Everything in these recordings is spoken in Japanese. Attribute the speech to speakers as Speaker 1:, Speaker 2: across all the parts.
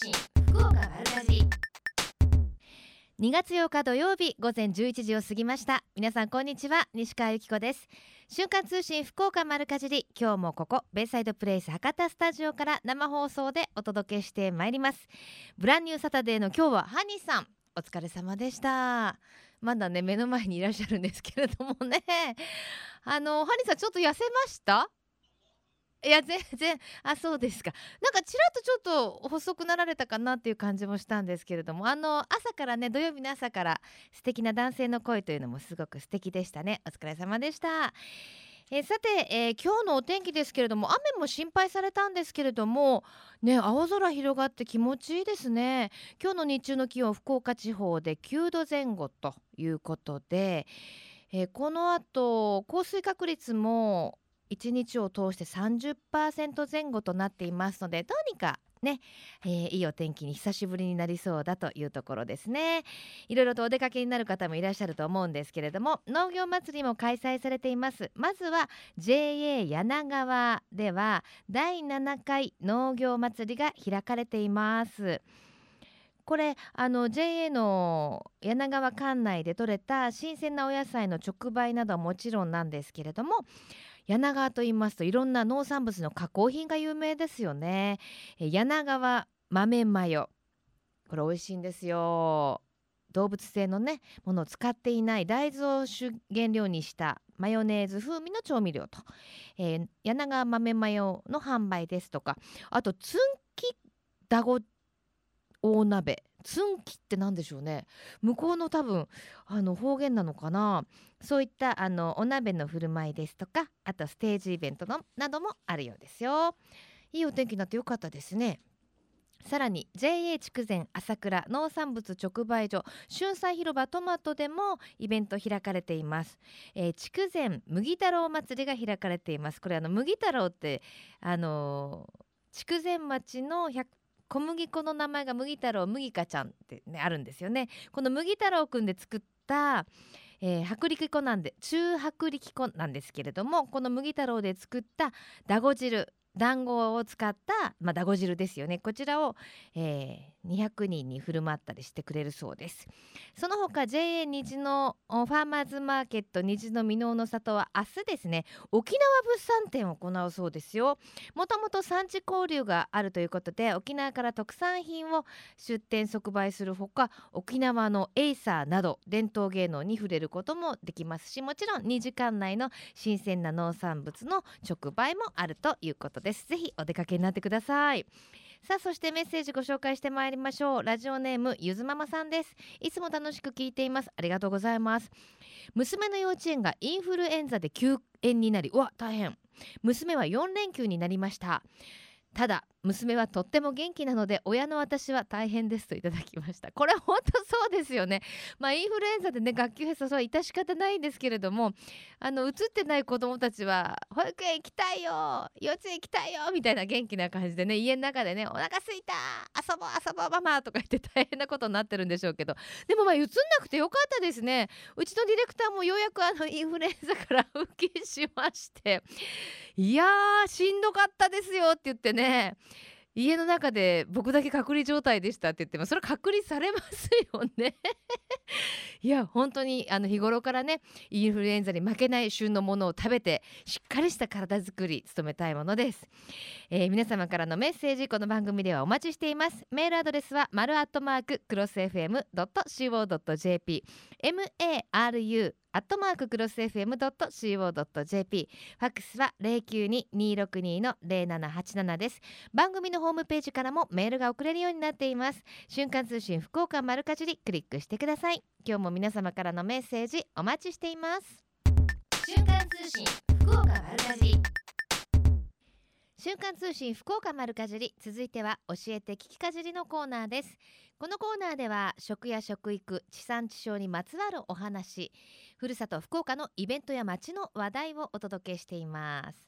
Speaker 1: 信福岡丸かじり2月8日土曜日午前11時を過ぎました。皆さんこんにちは。西川由紀子です。瞬間通信福岡丸かじり今日もここベイサイドプレイス博多スタジオから生放送でお届けしてまいります。ブランニューサタデーの今日はハニーさんお疲れ様でした。まだね目の前にいらっしゃるんですけれどもね。あのハニーさんちょっと痩せました？いや全然あそうですか。なんかちらっとちょっと細くなられたかなっていう感じもしたんですけれどもあの朝からね土曜日の朝から素敵な男性の声というのもすごく素敵でしたね。お疲れ様でした。えさて、えー、今日のお天気ですけれども雨も心配されたんですけれどもね青空広がって気持ちいいですね。今日の日中の気温福岡地方で9度前後ということで、えー、この後降水確率も1日を通して30%前後となっていますのでどうにかね、えー、いいお天気に久しぶりになりそうだというところですね。いろいろとお出かけになる方もいらっしゃると思うんですけれども農業祭りも開催されています。まずは JA 柳川では第7回農業祭りが開かれています。これあの JA の柳川管内で採れた新鮮なお野菜の直売などはもちろんなんですけれども柳川と言いますといろんな農産物の加工品が有名ですよね。柳川豆マヨ。これ美味しいんですよ。動物性のねものを使っていない大豆を主原料にしたマヨネーズ風味の調味料と、えー、柳川豆マヨの販売ですとか。あとつんきだご大鍋。ツンキって何でしょうね。向こうの多分あの方言なのかな。そういったあのお鍋の振る舞いですとかあとステージイベントのなどもあるようですよ。いいお天気になってよかったですね。さらに JA 筑前朝倉農産物直売所春菜広場トマトでもイベント開かれています、えー、筑前麦太郎祭りが開かれています。これあの麦太郎ってあのー筑前町の小麦粉の名前が麦太郎麦香ちゃんってねあるんですよね。この麦太郎くんで作ったえー、薄力粉なんで中薄力粉なんですけれどもこの麦太郎で作っただご汁団子を使った、まあ、だご汁ですよね。こちらを、えー、200人に振る舞ったりしてくれるそうです。その他 JA 虹のファーマーズマーケット虹の箕面の里は明日ですね沖縄物産展を行うそうですよ。もともと産地交流があるということで沖縄から特産品を出店即売するほか沖縄のエイサーなど伝統芸能に触れることもできますしもちろん2時間内の新鮮な農産物の直売もあるということですです。ぜひお出かけになってください。さあそしてメッセージご紹介してまいりましょう。ラジオネームゆずママさんです。いつも楽しく聞いています。ありがとうございます。娘の幼稚園がインフルエンザで休園になりうわ大変。娘は4連休になりました。ただ娘はとっても元気なので親の私は大変ですといただきました。これ本当そうですよね。まあインフルエンザでね学級閉鎖は致し方ないんですけれどもあの映ってない子どもたちは保育園行きたいよ幼稚園行きたいよみたいな元気な感じでね家の中でねお腹すいた遊ぼう遊ぼうママとか言って大変なことになってるんでしょうけど。でもまあ映んなくてよかったですね。うちのディレクターもようやくあのインフルエンザから復帰しまして。いやーしんどかったですよって言ってね。家の中で僕だけ隔離状態でしたって言ってもそれ隔離されますよね。いや本当にあの日頃からねインフルエンザに負けない旬のものを食べてしっかりした体づくり努めたいものです、えー、皆様からのメッセージこの番組ではお待ちしています。メールアドレスは丸アットマーククロス FM.co.jp maru アットマーククロス FM.co.jp ファックスは092262の0787です。番組のホームページからもメールが送れるようになっています。瞬間通信福岡丸かじりクリックしてください。今日も皆様からのメッセージお待ちしています。瞬間通信福岡丸かじり。瞬間通信福岡丸かじり続いては教えて聞きかじりのコーナーです。このコーナーでは食や食育地産地消にまつわるお話ふるさと福岡のイベントや街の話題をお届けしています。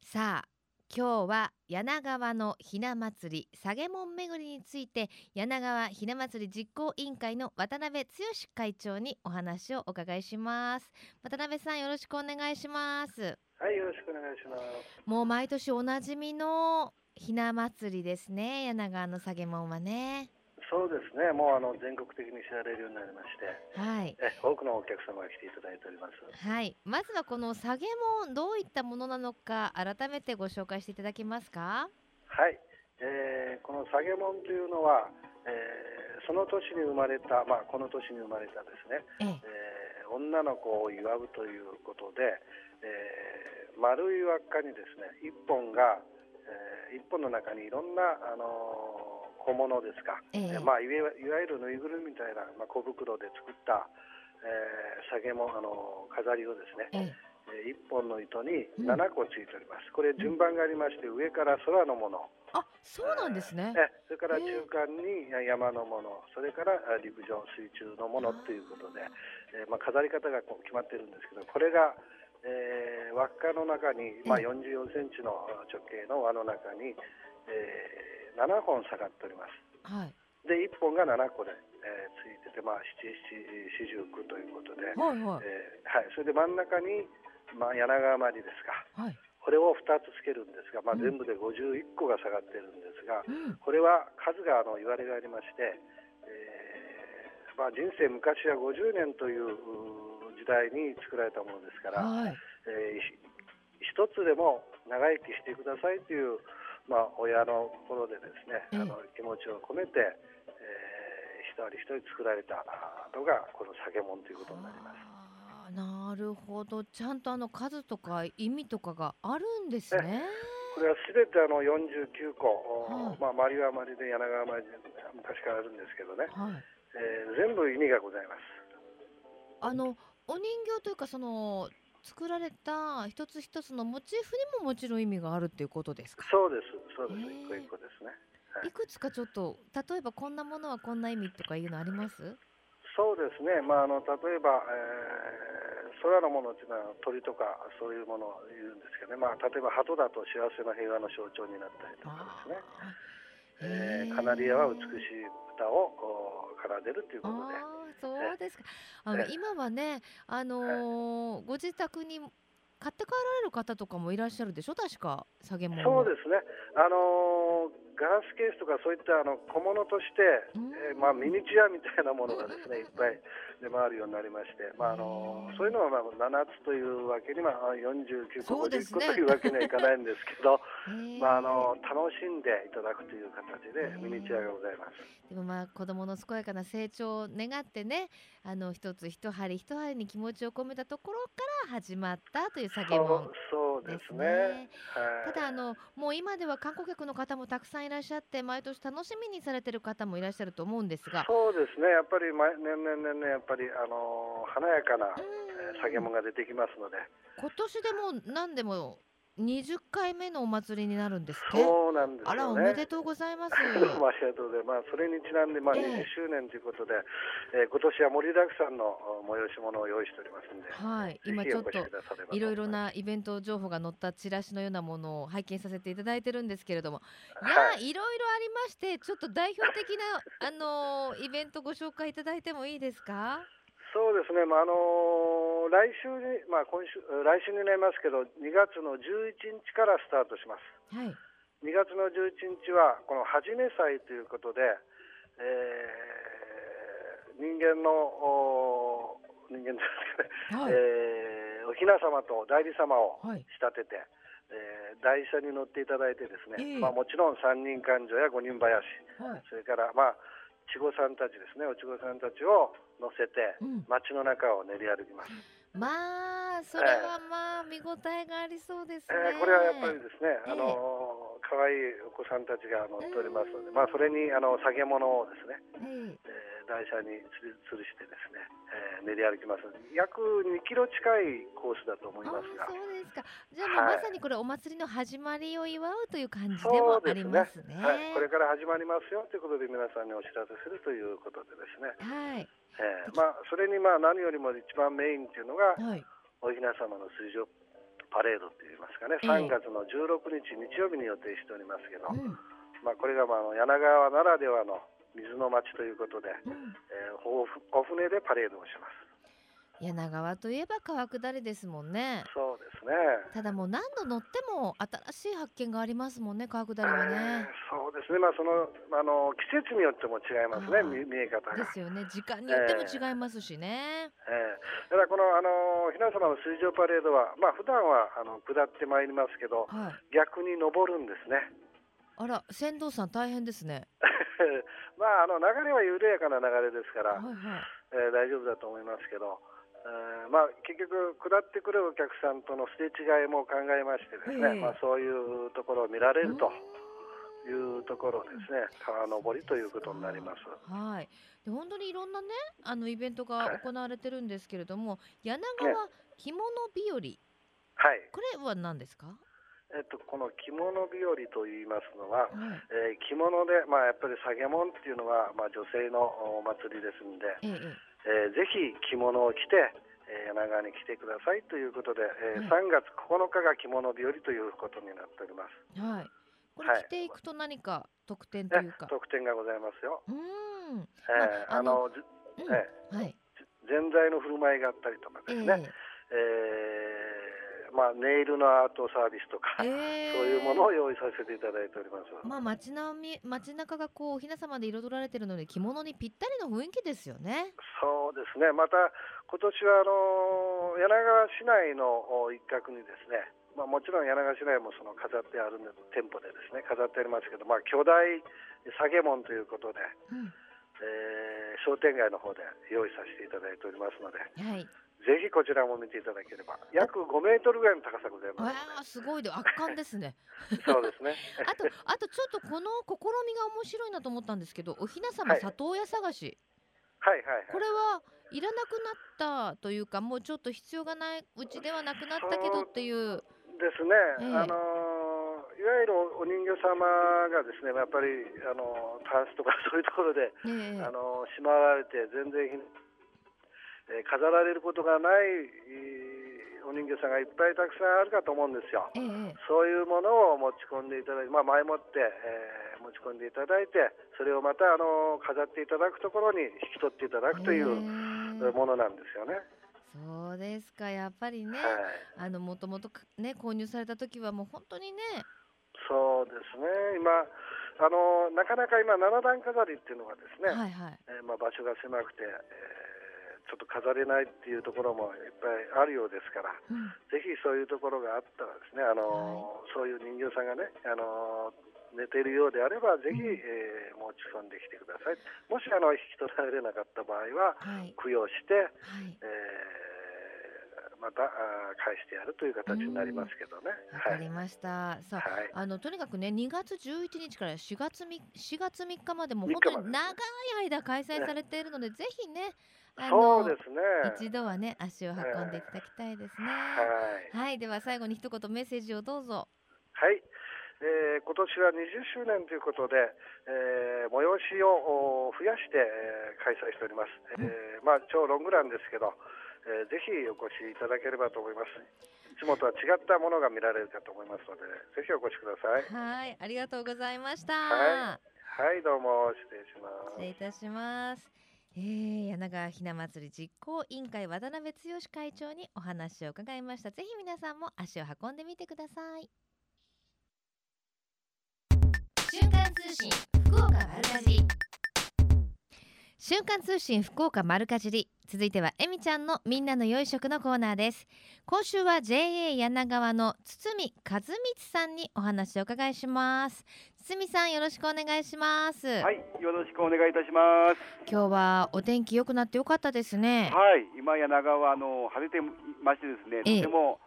Speaker 1: さあ今日は柳川のひな祭り下げ門巡りについて柳川ひな祭り実行委員会の渡辺剛会長にお話をお伺いします。渡辺さんよろしくお願いします。
Speaker 2: はいよろしくお願いします。
Speaker 1: もう毎年おなじみのひな祭りですね。柳川の下げもんはね。
Speaker 2: そうですね、もうあの全国的に知られるようになりまして、
Speaker 1: はい。
Speaker 2: え多くのお客様が来ていただいております。
Speaker 1: はい。まずはこの下げもんどういったものなのか改めてご紹介していただけますか？
Speaker 2: はい、えーこの下げ門というのは、えーその年に生まれた、まあ、この年に生まれたですね、
Speaker 1: ええ。
Speaker 2: えー女の子を祝うということで、えー丸い輪っかにですね一本が、えー一本の中にいろんな、あのー小物ですか、
Speaker 1: ええ。
Speaker 2: まあ、いわいわゆるぬいぐるみみたいな、まあ、小袋で作った、えー下げもあのー飾りをですね、
Speaker 1: ええ。
Speaker 2: えー一本の糸に
Speaker 1: うん。
Speaker 2: 7個ついております、これ順番がありまして上から空のもの、
Speaker 1: あそうなんですね。
Speaker 2: えそれから中間に山のもの、それからあ陸上、水中のものということで、えーまあ、飾り方がこう決まってるんですけど、これが、えー輪っかの中に、まあ、
Speaker 1: ええ
Speaker 2: 44センチの直径の輪の中に、えー7本下がっております。
Speaker 1: はい。
Speaker 2: で、1本が7個で、えーついてて、まあ、7、7、49ということで、
Speaker 1: はいはい。
Speaker 2: えーはい、それで真ん中に、まあ、柳川まりですか。
Speaker 1: はい。
Speaker 2: これを2つつけるんですが、まあ、
Speaker 1: うん。
Speaker 2: 全部で51個が下がってるんですが、
Speaker 1: うん。
Speaker 2: これは数があの言われがありまして、えーまあ、人生昔は50年という時代に作られたものですから、
Speaker 1: はい。
Speaker 2: えーひ一つでも長生きしてくださいという、まあ、親の心でですね、
Speaker 1: ええ。
Speaker 2: あの気持ちを込めて、えー一人一人作られたのがこの酒門ということになります。
Speaker 1: なるほど。ちゃんとあの数とか意味とかがあるんですね。
Speaker 2: これはすべてあの49個、
Speaker 1: はい。
Speaker 2: まあ、マリはマリで柳川マリで昔からあるんですけどね、
Speaker 1: はい。
Speaker 2: えー全部意味がございます。
Speaker 1: あのお人形というかその作られた一つ一つのモチーフにももちろん意味があるっていうことですか？
Speaker 2: そうです、そうです、
Speaker 1: へー
Speaker 2: 一個一個ですね。
Speaker 1: い。くつかちょっと例えばこんなものはこんな意味とかいうのあります？
Speaker 2: そうですね、まあ、あの例えば、えー空のものっていうのは鳥とかそういうものを言うんですけどね、まあ、例えば鳩だと幸せの平和の象徴になったりとかですね、えーカナリアは美しい歌を奏でるということで、
Speaker 1: そうですか。あの
Speaker 2: ええ
Speaker 1: 今はね、あのーご自宅に買って帰られる方とかもいらっしゃるでしょ？確か下げ物。
Speaker 2: そうですね、あのーガラスケースとかそういったあの小物として、
Speaker 1: うん。
Speaker 2: えーまあ、ミニチュアみたいなものがですね、いっぱい出回るようになりまして、まああのーそういうのはまあ7つというわけにはあ49個、50
Speaker 1: ね
Speaker 2: 個というわけにはいかないんですけど、まあ、あの楽しんでいただくという形でミニチュアがございます。
Speaker 1: でもまあ子供の健やかな成長を願ってね、あの一つ一針一針に気持ちを込めたところから始まったという下げ
Speaker 2: そ
Speaker 1: 物
Speaker 2: うそうで
Speaker 1: です。
Speaker 2: ね。はい。
Speaker 1: ただあのもう今では観光客の方もたくさんいらっしゃって毎年楽しみにされてる方もいらっしゃると思うんですが、
Speaker 2: そうですね、やっぱり毎年々年々やっぱりあの華やかな、
Speaker 1: うん。
Speaker 2: えー、下げ物が出てきますので、
Speaker 1: 今年でも何でも20回目のお祭りになるんですって？
Speaker 2: そうなんですよね。
Speaker 1: あらおめでとうございます。
Speaker 2: どうもありがとうございます。まあ、それにちなんで、まあ、
Speaker 1: ええ
Speaker 2: 20周年ということで、えー今年は盛りだくさんのお催し物を用意しておりますんで、
Speaker 1: はい、今ちょっといろいろなイベント情報が載ったチラシのようなものを拝見させていただいてるんですけれども、いや
Speaker 2: はい
Speaker 1: ーいろいろありまして、ちょっと代表的なあのーイベントご紹介いただいてもいいですか？
Speaker 2: そうですね、まああのー来週に、まあ、今週来週になりますけど、2月の11日からスタートします。
Speaker 1: はい。
Speaker 2: 2月の11日は、このはじめ祭ということで、えー人間の、お人間ですかね、
Speaker 1: はい。
Speaker 2: えーお雛様と代理様を
Speaker 1: はい。
Speaker 2: 仕立てて、えー台車に乗っていただいてですね、
Speaker 1: ええ
Speaker 2: まあ、もちろん三人勘定や五人林
Speaker 1: はい。
Speaker 2: それからまあ稚児さんたちですねお稚児さんたちを乗せて
Speaker 1: うん。
Speaker 2: 街の中を練り歩きます、
Speaker 1: まあそれはまあ見応えがありそうですね。
Speaker 2: えーこれはやっぱりですね、
Speaker 1: ええ
Speaker 2: あのー可愛いお子さんたちが乗っておりますので、まあ、それにあの下げ物をですね、
Speaker 1: ええ
Speaker 2: えー台車に吊るしてですね、えー練り歩きます約2キロ近いコースだと思い
Speaker 1: あ
Speaker 2: ますが
Speaker 1: あそうですか。じゃあ
Speaker 2: はい
Speaker 1: まさにこれお祭りの始まりを祝うという感じで
Speaker 2: そ
Speaker 1: もありますね。
Speaker 2: はい、これから始まりますよということで皆さんにお知らせするということでですね、
Speaker 1: はい。
Speaker 2: えーまあ、それにまあ何よりも一番メインっていうのが
Speaker 1: はい。
Speaker 2: お雛様の水上パレードって言いますかね、
Speaker 1: ええ
Speaker 2: 3月の16日日曜日に予定しておりますけど、
Speaker 1: うん。
Speaker 2: まあ、これがまああの柳川ならではの水の町ということで、
Speaker 1: うん。
Speaker 2: えーおお船でパレードをします。
Speaker 1: 柳川といえば川下りですもんね
Speaker 2: そうですね。
Speaker 1: ただもう何度乗っても新しい発見がありますもんね川下りはね
Speaker 2: そうですね。まあそのあの季節によっても違いますね。見見え方が。
Speaker 1: ですよね時間によっても違いますしね、
Speaker 2: ええだからこのあのひな様の水上パレードはまあ普段はあの下ってまいりますけど
Speaker 1: はい
Speaker 2: 逆に登るんですね。
Speaker 1: あら船頭さん大変ですね
Speaker 2: まああの流れは緩やかな流れですから、
Speaker 1: はいはい
Speaker 2: えー大丈夫だと思いますけど、えーまあ結局下ってくるお客さんとのすれ違いも考えましてですね、
Speaker 1: ええ
Speaker 2: まあそういうところを見られるというところですね。川登りということになります。
Speaker 1: はい。で本当にいろんなねあのイベントが
Speaker 2: はい
Speaker 1: 行われてるんですけれども、柳川着物日和
Speaker 2: はい。
Speaker 1: これは何ですか？は
Speaker 2: えっとこの着物日和と言いますのは。
Speaker 1: い。
Speaker 2: えー着物で、まあ、やっぱり下げ物っていうのは、まあ、女性のお祭りですんで、
Speaker 1: えええ
Speaker 2: えーぜひ着物を着て、えー柳川に来てくださいということで、えー
Speaker 1: は
Speaker 2: 3月9日が着物日和ということになっております。
Speaker 1: えはい。こ
Speaker 2: はい
Speaker 1: れ着ていくと何か特典というか。
Speaker 2: 特典がございますよ。
Speaker 1: うーん。
Speaker 2: えー
Speaker 1: まあ
Speaker 2: あのじ
Speaker 1: うん
Speaker 2: え
Speaker 1: はい。
Speaker 2: ぜんざいの振る舞いがあったりとか
Speaker 1: ええ
Speaker 2: ですね、えーまあ、ネイルのアートサービスとか、
Speaker 1: ええ
Speaker 2: そういうものを用意させていただいております。
Speaker 1: まあ街並み街中がこうお雛様で彩られてるので着物にぴったりの雰囲気ですよね。
Speaker 2: そうですね、また今年はあの柳川市内のお一角にですね、まあ、もちろん柳川市内もその飾ってあるんで店舗でですね飾ってありますけど、まあ、巨大下げ門ということで、
Speaker 1: うん。
Speaker 2: えー商店街の方で用意させていただいておりますので、
Speaker 1: はい。
Speaker 2: ぜひこちらも見ていただければ、約5メートルぐらいの高さございま
Speaker 1: わあすごいで圧巻ですね。
Speaker 2: す。そうですね。
Speaker 1: あとあとちょっとこの試みが面白いなと思ったんですけどお雛様
Speaker 2: はい
Speaker 1: 里親探し、
Speaker 2: はいはいはい。
Speaker 1: これはいらなくなったというかもうちょっと必要がないうちではなくなったけどっていう
Speaker 2: ですね、
Speaker 1: ええ
Speaker 2: あのーいわゆるお人形様がですね、やっぱり、あのータンスとかそういうところで、
Speaker 1: ええ
Speaker 2: あのーしまわれて、全然ひ、えー飾られることがない、えーお人形さんがいっぱいたくさんあるかと思うんですよ。
Speaker 1: ええ
Speaker 2: そういうものを持ち込んでいただいて、まあ、前もって、えー持ち込んでいただいて、それをまた、あのー飾っていただくところに引き取っていただくという
Speaker 1: ええ。
Speaker 2: ものなんですよね。
Speaker 1: そうですか。やっぱりね、
Speaker 2: はい。
Speaker 1: あのもともとかね購入された時はもう本当にね。
Speaker 2: そうですね、今、あのなかなか今、七段飾りっていうのがですね、
Speaker 1: はいはい。
Speaker 2: えーまあ、場所が狭くて、えーちょっと飾れないっていうところもいっぱいあるようですから、
Speaker 1: うん。
Speaker 2: ぜひそういうところがあったらですね、あのそういう人形さんがね、あの寝ているようであれば、ぜひ、
Speaker 1: うん。
Speaker 2: えー持ち込んできてください。もしあの引き取られなかった場合は、
Speaker 1: はい。
Speaker 2: 供養して、
Speaker 1: はい。
Speaker 2: えーまた返してやるという形になりますけどね。
Speaker 1: わ
Speaker 2: はい
Speaker 1: かりました、さあ
Speaker 2: はい。
Speaker 1: あのとにかくね2月11日から4月み4月3日までもう
Speaker 2: 3日まで
Speaker 1: 本当に長い間開催されているので、ぜひね
Speaker 2: そうですね。
Speaker 1: 一度はね足を運んでいただきたいですね。
Speaker 2: はい。
Speaker 1: はい、では最後に一言メッセージをどうぞ。
Speaker 2: はい。えー今年は20周年ということで、えー催しをお増やして、えー開催しております。えーまあ超ロングランですけど、えーぜひお越しいただければと思います。いつもとは違ったものが見られるかと思いますので、ぜひお越しください。
Speaker 1: はい、ありがとうございました。
Speaker 2: ははい、どうも失礼します
Speaker 1: 失。礼いたします。えー、柳川ひな祭り実行委員会渡辺剛会長にお話を伺いました。ぜひ皆さんも足を運んでみてください。瞬間通信福岡丸かじり。瞬間通信福岡丸かじり。続いてはえみちゃんのみんなの良い食のコーナーです。今週は JA 柳川の堤和光さんにお話をお伺いします。堤さんよろしくお願いします。
Speaker 3: はい、よろしくお願いいたします。
Speaker 1: 今日はお天気良くなって良かったですね。
Speaker 3: はい、今柳川はあの晴れてましてですね、
Speaker 1: ええ
Speaker 3: とても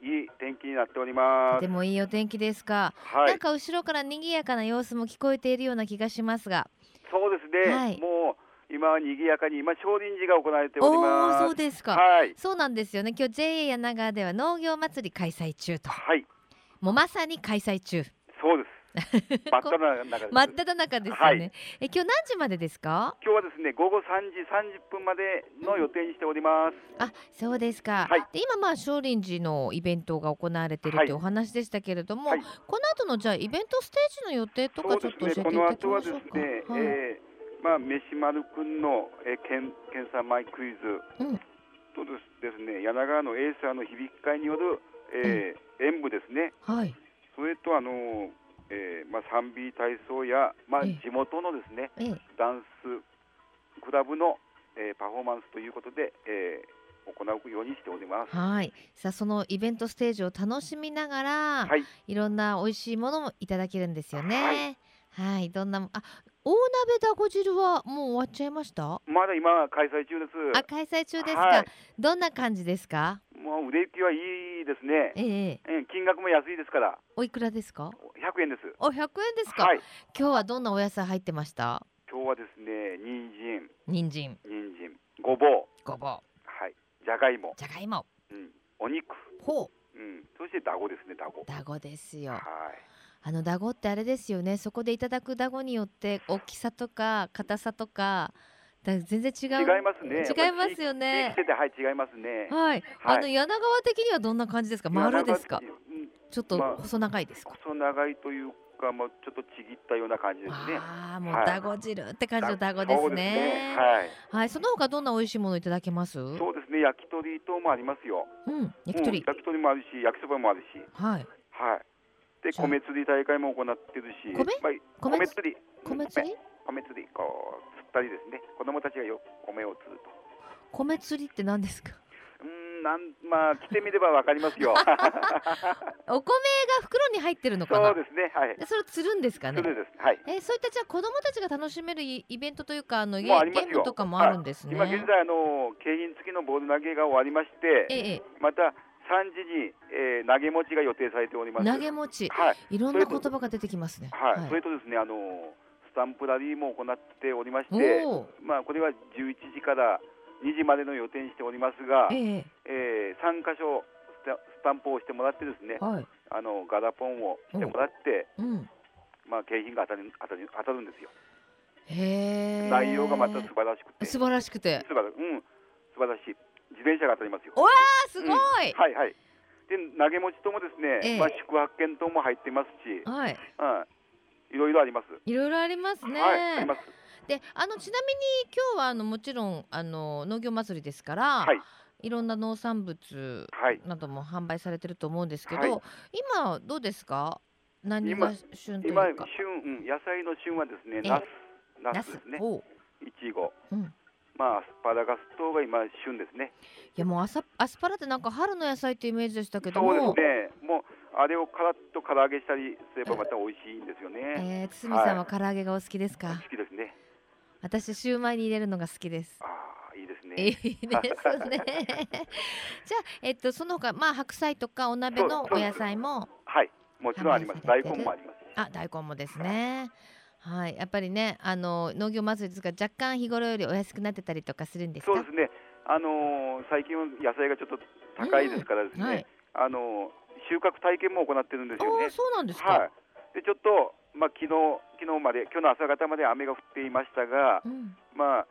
Speaker 3: いい天気になっております。
Speaker 1: とてもいいお天気ですか、
Speaker 3: はい、
Speaker 1: なんか後ろから賑やかな様子も聞こえているような気がしますが。
Speaker 3: そうですね。
Speaker 1: はい
Speaker 3: もう今は賑やかに今少林寺が行われております。
Speaker 1: そうですか、
Speaker 3: はい、
Speaker 1: そうなんですよね。今日 JA 柳川では農業祭り開催中と。
Speaker 3: はい、
Speaker 1: もうまさに開催中。
Speaker 3: そうです。真っ只中です。
Speaker 1: 真っ只中ですよね。
Speaker 3: はい
Speaker 1: え今日何時までですか？
Speaker 3: 今日はですね、午後3時30分までの予定にしております。
Speaker 1: あ、そうですか。
Speaker 3: はい
Speaker 1: で今まあ少林寺のイベントが行われている
Speaker 3: はい
Speaker 1: というお話でしたけれども、
Speaker 3: はい
Speaker 1: この後のじゃあイベントステージの予定とかちょっと教えていただきましょうか？
Speaker 3: この後はですね、
Speaker 1: はい
Speaker 3: えーまあ飯丸くんの、えー、けん検査前クイズ、
Speaker 1: うん
Speaker 3: とですですね柳川のエーサーの響き会による、えー演舞ですね
Speaker 1: はい
Speaker 3: それとあの、えーまあ、賛美体操や、まあ、
Speaker 1: ええ。
Speaker 3: 地元のですね
Speaker 1: ええ。
Speaker 3: ダンスクラブの、えーパフォーマンスということで、えー行うようにしております。
Speaker 1: はい。さあそのイベントステージを楽しみながら、
Speaker 3: はい、
Speaker 1: いろんな美味しいものもいただけるんですよね。
Speaker 3: は
Speaker 1: はい。どんなもあ大鍋だご汁はもう終わっちゃいました？
Speaker 3: まだ今開催中です。
Speaker 1: あ開催中ですか、
Speaker 3: はい。
Speaker 1: どんな感じですか？
Speaker 3: もう売れ行きはいいですね。
Speaker 1: ええ。
Speaker 3: え金額も安いですから、
Speaker 1: おいくらですか
Speaker 3: ？100円です。
Speaker 1: お100円ですか、
Speaker 3: はい、
Speaker 1: 今日はどんなお野菜入ってました？
Speaker 3: 今日はですね、人参、
Speaker 1: 人参。
Speaker 3: 人参、ごぼう、
Speaker 1: ごぼう。
Speaker 3: はい、じゃがいも、
Speaker 1: じゃがいも。
Speaker 3: うん、お肉、
Speaker 1: ほう。
Speaker 3: うん、そして団子ですね、団子。
Speaker 1: だごですよ。
Speaker 3: はい。
Speaker 1: あのだごってあれですよね。そこでいただくだごによって大きさとか硬さとかだ全然違う。
Speaker 3: 違いますね。
Speaker 1: 違いますよ
Speaker 3: 地
Speaker 1: ね
Speaker 3: はい違いますね。
Speaker 1: はい、あの柳川的にはどんな感じですか？丸ですか？
Speaker 3: うん。
Speaker 1: ちょっと
Speaker 3: まあ
Speaker 1: 細長いですか、
Speaker 3: 細長いというか、もうちょっとちぎったような感じですね。
Speaker 1: ああもう
Speaker 3: はい。
Speaker 1: だご汁って感じのだごですね。
Speaker 3: はい。
Speaker 1: はい。その他どんな美味しいものいただけます？う
Speaker 3: そうですね、焼き鳥等もありますよ。
Speaker 1: ん。焼き鳥、
Speaker 3: うん。焼き鳥もあるし、焼きそばもあるし。
Speaker 1: はい。
Speaker 3: はい。で、米釣り大会も行ってるし。
Speaker 1: 米？
Speaker 3: まあ、
Speaker 1: 米
Speaker 3: 米釣り。
Speaker 1: 米釣り？
Speaker 3: 米釣り、こう、釣ったりですね。子供たちがよ、米を釣ると。
Speaker 1: 米釣りって何ですか？
Speaker 3: うーん、なん、まあ、来てみればわかりますよ。
Speaker 1: お米が袋に入ってるのかな？
Speaker 3: そうですね、はい。
Speaker 1: でそれを釣るんですかね？
Speaker 3: 釣るです。はい。
Speaker 1: えーそういったじゃあ子供たちが楽しめるイイベントというかあのゲームとかもあるんですね。
Speaker 3: 今現在あの景品付きのボール投げが終わりまして、
Speaker 1: ええ
Speaker 3: また3時に、えー投げ持ちが予定されております。
Speaker 1: 投げ持ち。
Speaker 3: はい、
Speaker 1: いろんな言葉が出てきますね。
Speaker 3: はい、それとですねあのスタンプラリーも行っておりまして、まあこれは11時から2時までの予定にしておりますが、
Speaker 1: え
Speaker 3: え。ー、3箇所スタスタンプをしてもらってですね
Speaker 1: え、はい、
Speaker 3: あのガラポンをしてもらって、
Speaker 1: うん、
Speaker 3: まあ景品が当たる当たる当たるんですよ。
Speaker 1: へえ。
Speaker 3: 内容がまた素晴らしくて、
Speaker 1: 素晴らしくて、
Speaker 3: 素晴らうん。素晴らしい自転車が当たりますよ。
Speaker 1: おわーすごい、
Speaker 3: はいはい。で投げ持ちともですね、
Speaker 1: ええ
Speaker 3: まあ宿泊券等も入ってますし、
Speaker 1: はい、
Speaker 3: はい、いろいろあります。
Speaker 1: いろいろありますね。
Speaker 3: はい、あります。
Speaker 1: で、あのちなみに今日はあのもちろんあの農業祭りですから、
Speaker 3: はい
Speaker 1: いろんな農産物
Speaker 3: はい。
Speaker 1: なども販売されてると思うんですけど、
Speaker 3: はい
Speaker 1: 今どうですか？何
Speaker 3: 今
Speaker 1: が旬とい
Speaker 3: 今
Speaker 1: うか？
Speaker 3: 旬、うん、野菜の旬はですね、
Speaker 1: ええ
Speaker 3: ナス、ナ
Speaker 1: ナス
Speaker 3: スですね。いちご、
Speaker 1: うん。
Speaker 3: まあアスパラガス等が今旬ですね。
Speaker 1: いやもうアサアスパラってなんか春の野菜ってイメージでしたけど
Speaker 3: そう
Speaker 1: も、
Speaker 3: ですね。もうあれをカラッと唐揚げしたりすればまた美味しいんですよね。
Speaker 1: えー、堤さんは唐揚げがお好きですか？
Speaker 3: 好きですね。
Speaker 1: 私シューマイに入れるのが好きです。
Speaker 3: ああ、いいです
Speaker 1: いい
Speaker 3: ね。
Speaker 1: ですね。じゃあえっとその他まあ白菜とかお鍋のお野菜も
Speaker 3: はい、もちろんあります。大根もあります。
Speaker 1: あ大根もですね。はい、やっぱりね、あの農業祭りですが若干日頃よりお安くなってたりとかするんですか？
Speaker 3: そうですね。あのー最近は野菜がちょっと高いですからですね。
Speaker 1: はい。
Speaker 3: あのー収穫体験も行ってるんですよね。
Speaker 1: そうなんですか。
Speaker 3: はい。でちょっとまあ昨日昨日まで今日の朝方まで雨が降っていましたが、
Speaker 1: うん。
Speaker 3: まあ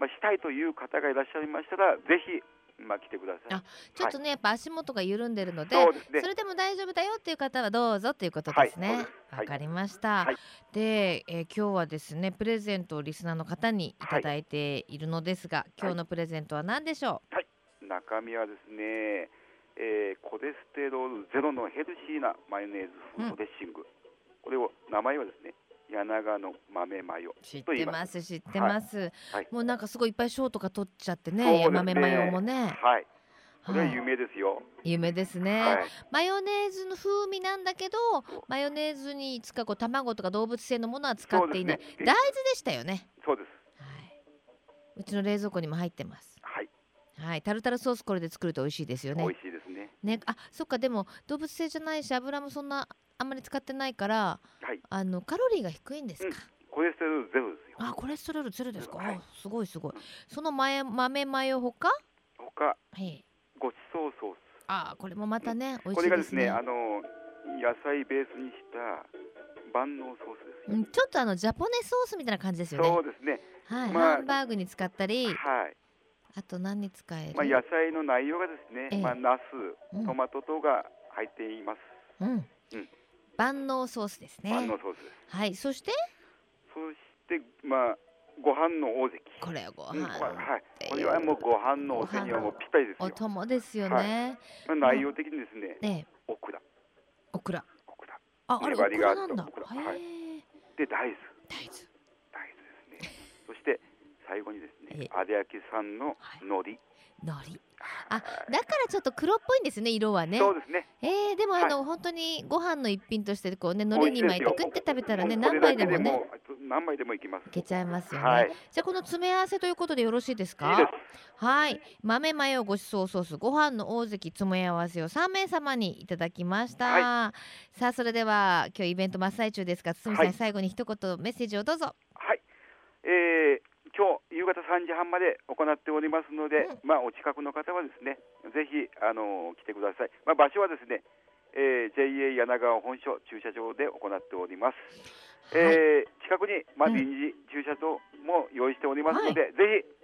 Speaker 3: まあしたいという方がいらっしゃいましたらぜひまあ来てください。
Speaker 1: あちょっとね、やっぱ足元が緩んでるので、
Speaker 3: ね
Speaker 1: そ。れでも大丈夫だよっていう方はどうぞということですね。わ、
Speaker 3: はい
Speaker 1: かりました。
Speaker 3: はい
Speaker 1: で、えー今日はですね、プレゼントをリスナーの方にいただいているのですが、今日のプレゼントは何でしょ
Speaker 3: 中身はですね、えーコレステロールゼロのヘルシーなマヨネーズ風ドレッシング。これを名前はですね、柳川の豆マヨ。
Speaker 1: う。知ってます、知ってます。
Speaker 3: はい
Speaker 1: もうなんかすごいいっぱい賞とか取っちゃってね、
Speaker 3: ね
Speaker 1: 豆マヨもね。
Speaker 3: はい。これは
Speaker 1: はい
Speaker 3: 有名ですよ。
Speaker 1: 有名ですね、
Speaker 3: はい。
Speaker 1: マヨネーズの風味なんだけどマヨネーズに使うこう卵とか動物性のものは使っていない、
Speaker 3: ね
Speaker 1: 大豆でしたよね、
Speaker 3: そうです。
Speaker 1: はい、うちの冷蔵庫にも入ってます
Speaker 3: はい。
Speaker 1: はいタルタルソースこれで作ると美味しいですよね
Speaker 3: 美味しいですね。
Speaker 1: ねあそっかでも動物性じゃないし油もそんなあんまり使ってないから
Speaker 3: はい。
Speaker 1: あのカロリーが低いんですか、
Speaker 3: コレステロールゼロですよ。
Speaker 1: あコレステロールゼロですか、
Speaker 3: はい。
Speaker 1: あすごいすごい。その豆豆マヨほか？
Speaker 3: 他
Speaker 1: はい。
Speaker 3: ごちそうソース。
Speaker 1: あこれもまたね美味
Speaker 3: これがですね、
Speaker 1: しいですね
Speaker 3: あの野菜ベースにした万能ソースですよ。
Speaker 1: うん、ちょっとあのジャポネソースみたいな感じですよね。
Speaker 3: そうですね。
Speaker 1: はい、
Speaker 3: まあ
Speaker 1: ハンバーグに使ったり、
Speaker 3: はい。
Speaker 1: あと何に使える？
Speaker 3: まあ野菜の内容がですね、
Speaker 1: ええ。
Speaker 3: まあナ
Speaker 1: うん。
Speaker 3: ス、トマト等が入っています。
Speaker 1: うん、
Speaker 3: うん
Speaker 1: 万能ソースですね。
Speaker 3: 万能ソース。
Speaker 1: はい、そして、
Speaker 3: そしてまあご飯の大関。
Speaker 1: これご
Speaker 3: うん、
Speaker 1: 飯
Speaker 3: これはいこれはもうご飯のお背にはもうぴったりです
Speaker 1: お
Speaker 3: よ。
Speaker 1: 供ですよね。
Speaker 3: まあ内容的にですね、
Speaker 1: ねえ
Speaker 3: オクラ、
Speaker 1: オクラ。
Speaker 3: オクラ、
Speaker 1: あ、あれオクラなんだ。
Speaker 3: はい。で大豆、
Speaker 1: 大豆。
Speaker 3: 大豆ですね。そして最後にです
Speaker 1: え
Speaker 3: ね、有明産の海苔。
Speaker 1: 海苔。あ
Speaker 3: はい
Speaker 1: だからちょっと黒っぽいんですね色はね。
Speaker 3: そうですね。
Speaker 1: えー、でもあの、本当にご飯の一品としてこうね海苔に巻いて
Speaker 3: 美味しい
Speaker 1: 食って食べたらね何杯でもね
Speaker 3: 何杯でもいきます。
Speaker 1: いけちゃいますよね。
Speaker 3: はい。
Speaker 1: じゃあこの詰め合わせということでよろしいですか？
Speaker 3: いいです。
Speaker 1: はい豆マヨごちそうソースご飯の大関詰め合わせを3名様にいただきました、
Speaker 3: は
Speaker 1: さあそれでは今日イベント真っ最中ですが堤さん、
Speaker 3: はい
Speaker 1: 最後に一言メッセージをどうぞ
Speaker 3: はい。えー、夕方3時半まで行っておりますので、
Speaker 1: うん
Speaker 3: まあお近くの方はですね、ぜひあの来てください。まあ場所はですね、えー、JA 柳川本所駐車場で行っております。
Speaker 1: はい
Speaker 3: えー近くにまあ臨時駐車場も用意しておりますので、ぜひ、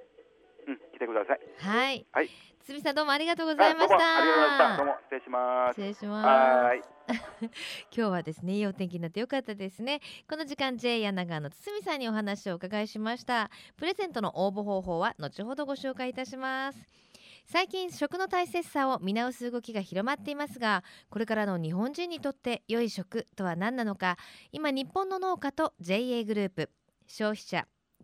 Speaker 3: うん、来てください。
Speaker 1: はい、
Speaker 3: はい
Speaker 1: 堤さんどうもありがとうございました
Speaker 3: あどうもありがとうございました。どうも失礼します。
Speaker 1: 失礼し
Speaker 3: は
Speaker 1: ます。今日はですねいいお天気になってよかったですねこの時間 J 柳川の堤さんにお話をお伺いしましたプレゼントの応募方法は後ほどご紹介いたします最近食の大切さを見直す動きが広まっていますがこれからの日本人にとって良い食とは何なのか今日本の農家と JA グループ消費者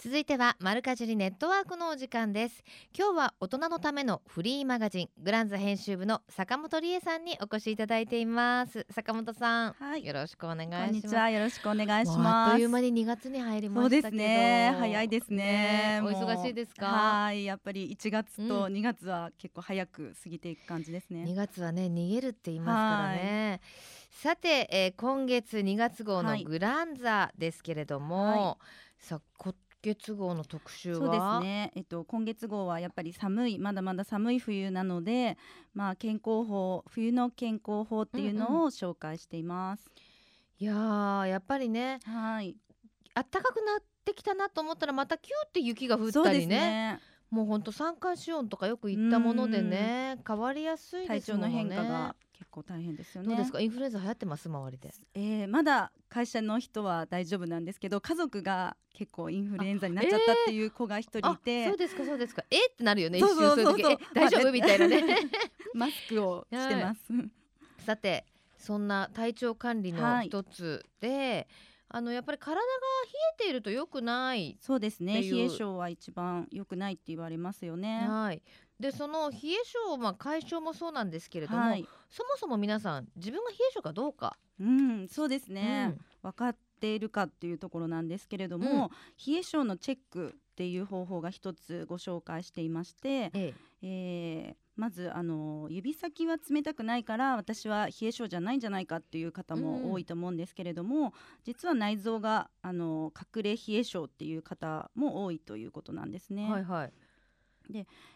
Speaker 1: 続いてはマルカジリネットワークのお時間です今日は大人のためのフリーマガジングランザ編集部の坂本理恵さんにお越しいただいています坂本さん、
Speaker 4: はい
Speaker 1: よろしくお願いします
Speaker 4: こんにちは。よろしくお願いします。
Speaker 1: あっという間に2月に入りました
Speaker 4: ね。早いですね。
Speaker 1: お
Speaker 4: もう
Speaker 1: 忙しいですか？
Speaker 4: はい。やっぱり1月
Speaker 1: う
Speaker 4: と2月は結構早く過ぎていく感じですね。
Speaker 1: 2月はね逃げるって言いますからねさて、えー今月2月号の
Speaker 4: はい
Speaker 1: グランザですけれども、さあ今月号の特集は？
Speaker 4: そうですね。えっと今月号はやっぱり寒いまだまだ寒い冬なので、まあ健康法冬の健康法っていうのを紹介しています。
Speaker 1: いやーやっぱりね
Speaker 4: はい。
Speaker 1: 暖かくなってきたなと思ったらまたキューって雪が降っ
Speaker 4: そうです
Speaker 1: たりね
Speaker 4: ね。
Speaker 1: もうほんと三寒四温とかよく言ったものでね変わりやすい
Speaker 4: 体調
Speaker 1: ですもの
Speaker 4: 変化が結構大変ですよね。
Speaker 1: どうですか？インフルエンザ流行ってます？周りで。
Speaker 4: えーまだ会社の人は大丈夫なんですけど家族が結構インフルエンザになっちゃったっていう子が一人い
Speaker 1: あ
Speaker 4: て、
Speaker 1: そうですかそうですか。え？ってなるよね一瞬そういう時。え？大丈夫？みたいなね。
Speaker 4: マスクをしてます。
Speaker 1: さてそんな体調管理の
Speaker 4: はい。
Speaker 1: 一つで、あのやっぱり体が冷えていると良くない
Speaker 4: そうですね。冷え性は一番良くないって言われますよね。
Speaker 1: はいでその冷え性、まあ、解消もそうなんですけれども、
Speaker 4: はい。
Speaker 1: そもそも皆さん自分が冷え性かどうか、
Speaker 4: うん、そうですね。
Speaker 1: うん
Speaker 4: 分かっているかっていうところなんですけれども、冷え性のチェックっていう方法が一つご紹介していまして、
Speaker 1: ええ
Speaker 4: えーまずあの指先は冷たくないから私は冷え性じゃないんじゃないかっていう方
Speaker 1: うん
Speaker 4: も多いと思うんですけれども、実は内臓があの隠れ冷え性っていう方も多いということなんですね。
Speaker 1: はいはい。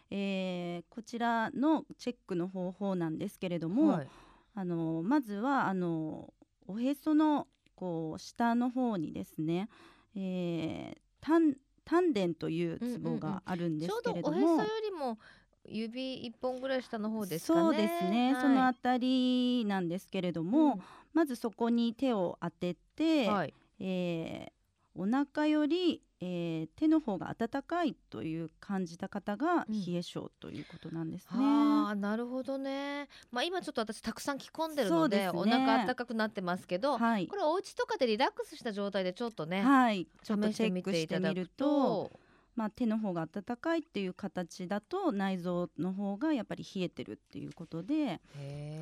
Speaker 4: えーこちらのチェックの方法なんですけれども、
Speaker 1: はい。
Speaker 4: あのまずはあのおへそのこう下の方にですね、えー、丹丹田というツボがあるんです
Speaker 1: ちょうど
Speaker 4: けれども、
Speaker 1: おへそよりも指一本ぐらい下の方ですかね。
Speaker 4: そうですね、
Speaker 1: はい。
Speaker 4: そのあたりなんですけれども、まずそこに手を当てて、
Speaker 1: はい。
Speaker 4: えーお腹より、えー手の方が温かいという感じた方が
Speaker 1: うん。
Speaker 4: 冷え性ということなんですね。
Speaker 1: ああなるほどね。まあ今ちょっと私たくさん着込んでるので
Speaker 4: ですね。
Speaker 1: お腹暖かくなってますけど、
Speaker 4: はい。
Speaker 1: これお家とかでリラックスした状態でちょっとね、
Speaker 4: はい、ちょっとチェックしてみる
Speaker 1: と
Speaker 4: と、まあ、手の方が温かいっていう形だと内臓の方がやっぱり冷えてるっていうことで、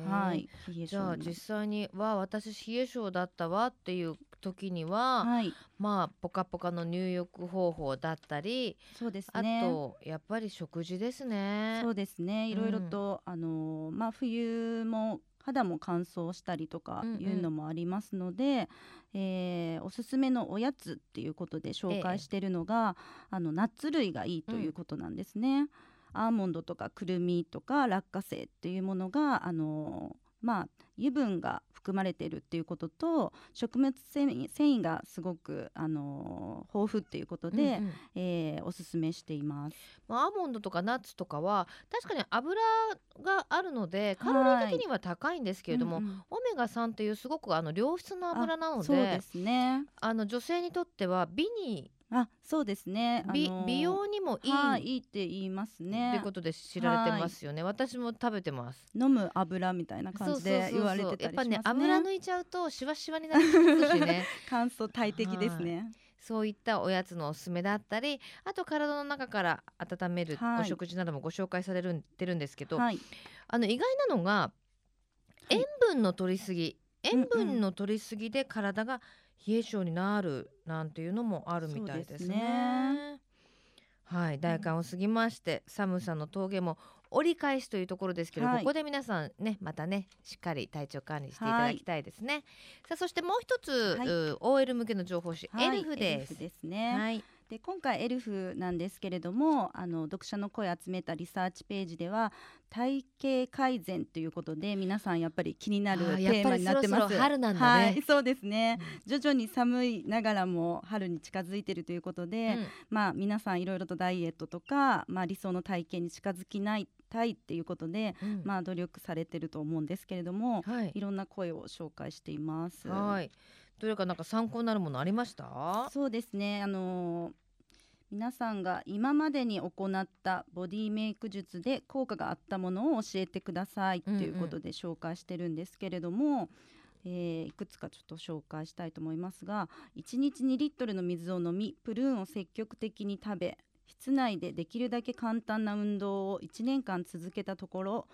Speaker 4: はい、冷え
Speaker 1: じゃあ実際にわ私冷え性だったわっていう時には、
Speaker 4: はい、
Speaker 1: まあポカポカの入浴方法だったり、
Speaker 4: そうです
Speaker 1: あ
Speaker 4: ね。
Speaker 1: とやっぱり食事ですね。
Speaker 4: そうですね。いろいろと、あのーまあ冬も肌も乾燥したりとかいうのもありますので、うんうん、えー、おすすめのおやつっていうことで紹介してるのが、ええ、あのナッツ類がいいということなんですね。うん、アーモンドとかくるみとか落花生っていうものがあのまあ油分が含まれているっていうことと食物繊維がすごく、あのー、豊富っていうことで、うんうん、えー、おすすめしています、
Speaker 1: まあ、アーモンドとかナッツとかは確かに油があるのでカロリー的には高いんですけれども、はいうんうん、オメガ3っていうすごくあの良質な油なので
Speaker 4: そうですね。
Speaker 1: あの女性にとっては美に
Speaker 4: あそうですね、
Speaker 1: 美美容にもいい、
Speaker 4: はあ、いいって言いますね。
Speaker 1: ってことで知られてますよね。私も食べてます。
Speaker 4: 飲む油みたいな感じで言われてたりしますね。
Speaker 1: やっぱね油抜いちゃうとしわしわになりますしね。
Speaker 4: 乾燥大敵ですね。
Speaker 1: そういったおやつのおすすめだったりあと体の中から温めるお食事などもご紹介されるてるんですけど、はい、あの意外なのが塩分の取りすぎ、塩分の取りすぎで体が冷え性になるなんていうのもあるみたいですね。ねはい大寒を過ぎまして、寒さの峠も折り返しというところですけど、はい、ここで皆さんねまたねしっかり体調管理していただきたいですね。さあそしてもう一つ、はい、OL 向けの情報誌、エルフです。
Speaker 4: ですね。はいで今回エルフなんですけれどもあの読者の声を集めたリサーチページでは体型改善ということで皆さんやっぱり気になるテーマになってます。
Speaker 1: 春なん
Speaker 4: だね、はい、そうですね、うん、徐々に寒いながらも春に近づいているということで、うん、まあ皆さんいろいろとダイエットとか、まあ、理想の体型に近づきないたいっていうことで、うん、まあ努力されてると思うんですけれども、はい、いろんな声を紹介しています。
Speaker 1: はいどれかなんか参考になるものありました？
Speaker 4: そうですね。あの皆さんが今までに行ったボディメイク術で効果があったものを教えてくださいということで紹介してるんですけれども、うんうん、えー、いくつかちょっと紹介したいと思いますが1日2リットルの水を飲みプルーンを積極的に食べ室内でできるだけ簡単な運動を1年間続けたところ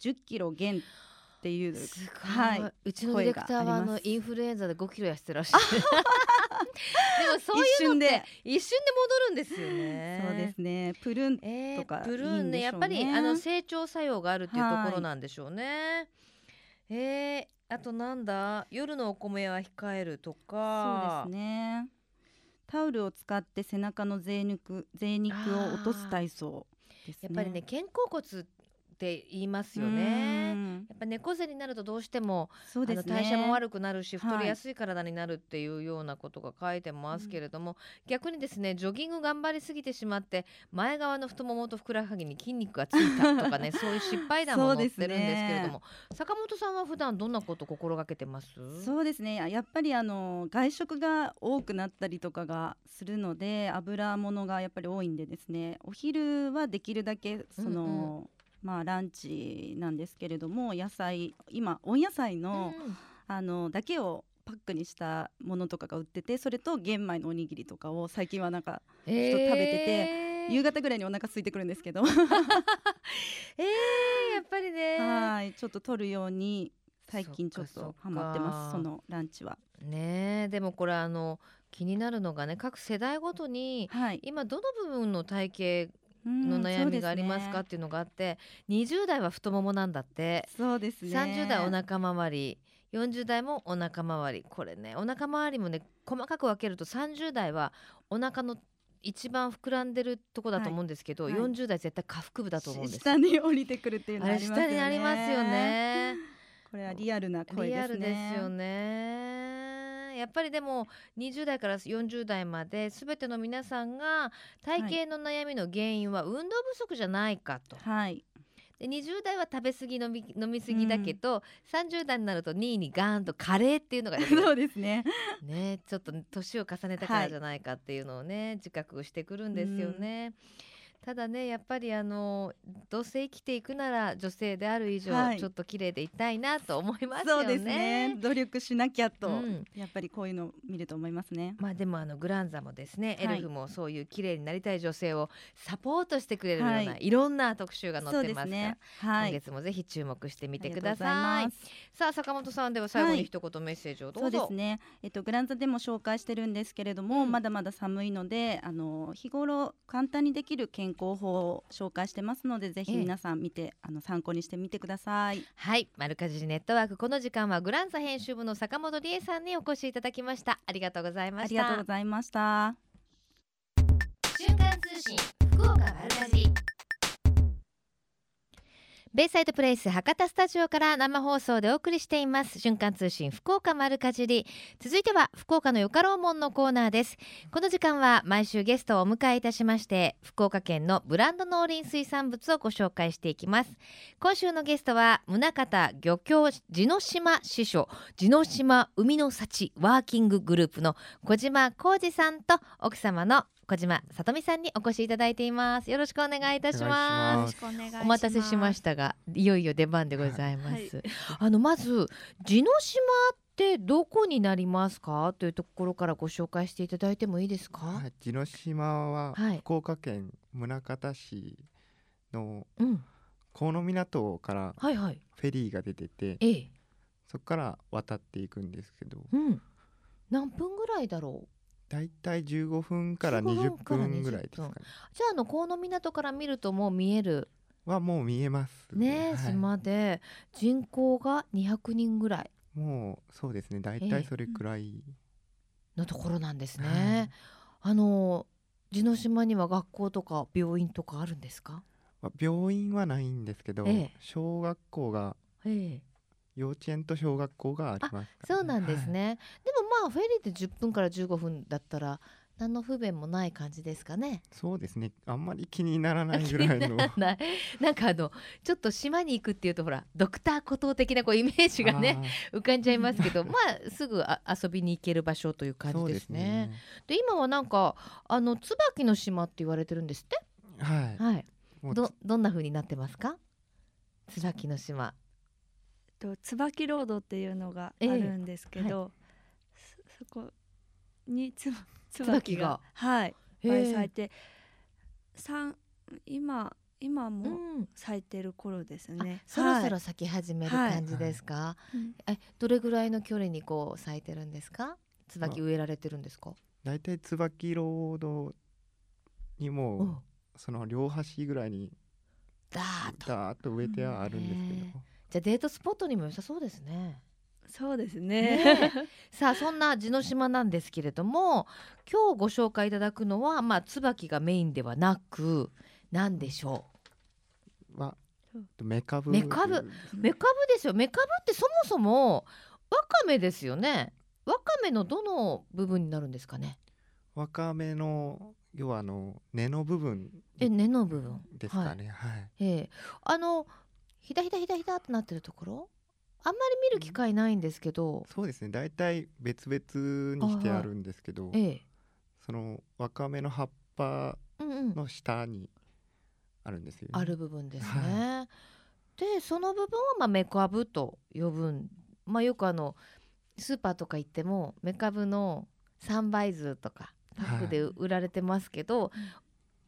Speaker 4: 10キロ減っていう
Speaker 1: はい、うちのディレクターはあのインフルエンザで5キロ痩せてらっしゃる でもそういうのって一瞬で戻るんですよね。
Speaker 4: そうですね。プルーンとか、
Speaker 1: えー、プルーンねやっぱりあの成長作用があるっていうところなんでしょうね。えー、あとなんだ？夜のお米は控えるとか。
Speaker 4: そうですね。タオルを使って背中の贅肉贅肉を落とす体操、ね、
Speaker 1: やっぱりね肩甲骨って言いますよね。やっぱ猫背になるとどうしてもそうです、ね、代謝も悪くなるし太りやすい体になるっていうようなことが書いてますけれども、はい、逆にですねジョギング頑張りすぎてしまって前側の太ももとふくらはぎに筋肉がついたとかね そういう失敗談も載ってるんですけれども、ね、坂本さんは普段どんなこと心がけてます？
Speaker 4: そうですね。やっぱりあの外食が多くなったりとかがするので油物がやっぱり多いんでですねお昼はできるだけその、うんうんまあ、ランチなんですけれども野菜今温野菜の,、あのだけをパックにしたものとかが売っててそれと玄米のおにぎりとかを最近はなんかちょっと食べてて、えー、夕方ぐらいにお腹空いてくるんですけど。えー、や
Speaker 1: っぱりね。
Speaker 4: はいちょっと取るように最近ちょっとハマってますそのランチは。
Speaker 1: ねでもこれあの気になるのがね各世代ごとに、はい、今どの部分の体型の悩みがありますかっていうのがあって、ね、20代は太ももなんだって。
Speaker 4: そうですね。
Speaker 1: 30代お腹周り40代もお腹周り。これねお腹周りもね細かく分けると30代はお腹の一番膨らんでるとこだと思うんですけど、はい。はい、40代絶対下腹部だと思うんです。
Speaker 4: 下に降りてくるっていうのあ
Speaker 1: りますよね。下にありますよね。
Speaker 4: これはリアルな声ですね。
Speaker 1: リアルですよねやっぱりでも20代から40代まで全ての皆さんが体型の悩みの原因は運動不足じゃないかと。
Speaker 4: はい。
Speaker 1: で20代は食べ過ぎ飲み飲み過ぎだけど、うん、30代になると2位にガーンとカレーっていうのが
Speaker 4: そうですね。
Speaker 1: ねちょっと年を重ねたからじゃないかっていうのをね、はい、自覚してくるんですよね。うんただねやっぱりあのどうせ生きていくなら女性である以上、はい、ちょっと綺麗でいたいなと思いますよね。そうですね
Speaker 4: 努力しなきゃと、うん、やっぱりこういうの見ると思いますね。
Speaker 1: まあでもあのグランザもですね、エルフもそういう綺麗になりたい女性をサポートしてくれるような、はい、いろんな特集が載ってますから、ねはい、今月もぜひ注目してみてください。さあ坂本さんでは最後に一言メッセージをどう
Speaker 4: ぞ。そうですね。えっとグランザでも紹介してるんですけれども、うん、まだまだ寒いのであの日頃簡単にできる健健康法を紹介してますのでぜひ皆さん見て、あの参考にしてみてください
Speaker 1: はいマルカジネットワークこの時間はグランサ編集部の坂本理恵さんにお越しいただきましたありがとうございました
Speaker 4: ありがとうございました
Speaker 1: 瞬間通信福岡丸かじりベイサイドプレイス博多スタジオから生放送でお送りしています。瞬間通信福岡丸かじり。続いては福岡のよかろうもんのコーナーです。この時間は毎週ゲストをお迎えいたしまして福岡県のブランド農林水産物をご紹介していきます。今週のゲストは宗像漁協地の島支所地の島海の幸ワーキンググループの小島浩二さんと奥様の小島さとみさんにお越しいただいています。よろしくお願いいたします。
Speaker 5: よろしくお願いします。
Speaker 1: お待たせしましたがいよいよ出番でございます、
Speaker 5: はい。
Speaker 1: あのまず地の島ってどこになりますか？というところからご紹介していただいてもいいですか、
Speaker 6: はい、地の島は
Speaker 1: はい。
Speaker 6: 福岡県宗像市の
Speaker 1: うん。
Speaker 6: 河野港からフェリーが出てて
Speaker 1: ええ。
Speaker 6: そこから渡っていくんですけど。
Speaker 1: うん。何分ぐらいだろう
Speaker 6: だいたい15分から
Speaker 1: 15
Speaker 6: 20
Speaker 1: 分
Speaker 6: ぐらいですかね。
Speaker 1: じゃああの河野港から見るともう見える。
Speaker 6: はもう見えます。
Speaker 1: ね、
Speaker 6: はい。
Speaker 1: 島で。人口が200人ぐらい。
Speaker 6: もうそうですね。だい
Speaker 1: ええ。
Speaker 6: たいそれくらい、
Speaker 1: のところなんですね、
Speaker 6: はい。
Speaker 1: あの地の島には学校とか病院とかあるんですか？
Speaker 6: まあ病院はないんですけど、
Speaker 1: ええ。
Speaker 6: 小学校が
Speaker 1: ええ
Speaker 6: 幼稚園と小学校がありますね、
Speaker 1: そうなんです
Speaker 6: はい。
Speaker 1: ね、でもまあフェリーで10分から15分だったら何の不便もない感じですかね。
Speaker 6: そうですね。あんまり気にならないぐらいの。
Speaker 1: なない。なんかあのちょっと島に行くっていうとほらドクター孤島的なこうイメージがね浮かんじゃいますけど まあすぐあ遊びに行ける場所という感じですね。で今はなんかあの椿の島って言われてるんですって？
Speaker 6: はい。
Speaker 1: はい。どどんな風になってますか？椿の島
Speaker 5: と椿ロードっていうのがあるんですけど、そそこにつば
Speaker 1: 椿
Speaker 5: 椿
Speaker 1: が。
Speaker 5: がはい。いっ
Speaker 1: へ
Speaker 5: ぱい
Speaker 1: え
Speaker 5: 咲いて三今今
Speaker 1: う
Speaker 5: も
Speaker 1: ん。
Speaker 5: 咲いてる頃です
Speaker 1: あ
Speaker 5: ね。
Speaker 1: そろそろ
Speaker 5: はい。
Speaker 1: 咲き始める感じですか、
Speaker 5: うん。
Speaker 1: えどれぐらいの距離にこう咲いてるんですか？椿植えられてるんですか？
Speaker 6: だいたい椿ロードにも、
Speaker 1: うん。
Speaker 6: その両端ぐらいに
Speaker 1: だーっと。
Speaker 6: ダーッと植えてはあるんですけど、
Speaker 1: じゃあデートスポットにも良さそうですね。
Speaker 5: そうです
Speaker 1: ね。
Speaker 5: ね。
Speaker 1: さあそんな地の島なんですけれども今日ご紹介いただくのはまあ椿がメインではなく何でしょ
Speaker 6: は
Speaker 5: そう。
Speaker 6: メカブ
Speaker 1: メカブ。うメカブですよ。メカブってそもそもわかめですよね。わかめのどの部分になるんですかね？
Speaker 6: わかめの要はあの根の部分
Speaker 1: え根の部分。
Speaker 6: ですかね。はい、
Speaker 1: ええ。あのひだひだひだひだってなってるところ？あんまり見る機会ないんですけど、
Speaker 6: そうですね。だいたい別々にしてあるんですけど
Speaker 1: ええ。
Speaker 6: そのわかめの葉っぱ
Speaker 1: うんうん。
Speaker 6: の下にあるんですよ、ね、
Speaker 1: ある部分ですね。でその部分はまあメカブと呼ぶん、まあ、よくあのスーパーとか行ってもメカブの3倍図とかパックで売られてますけど、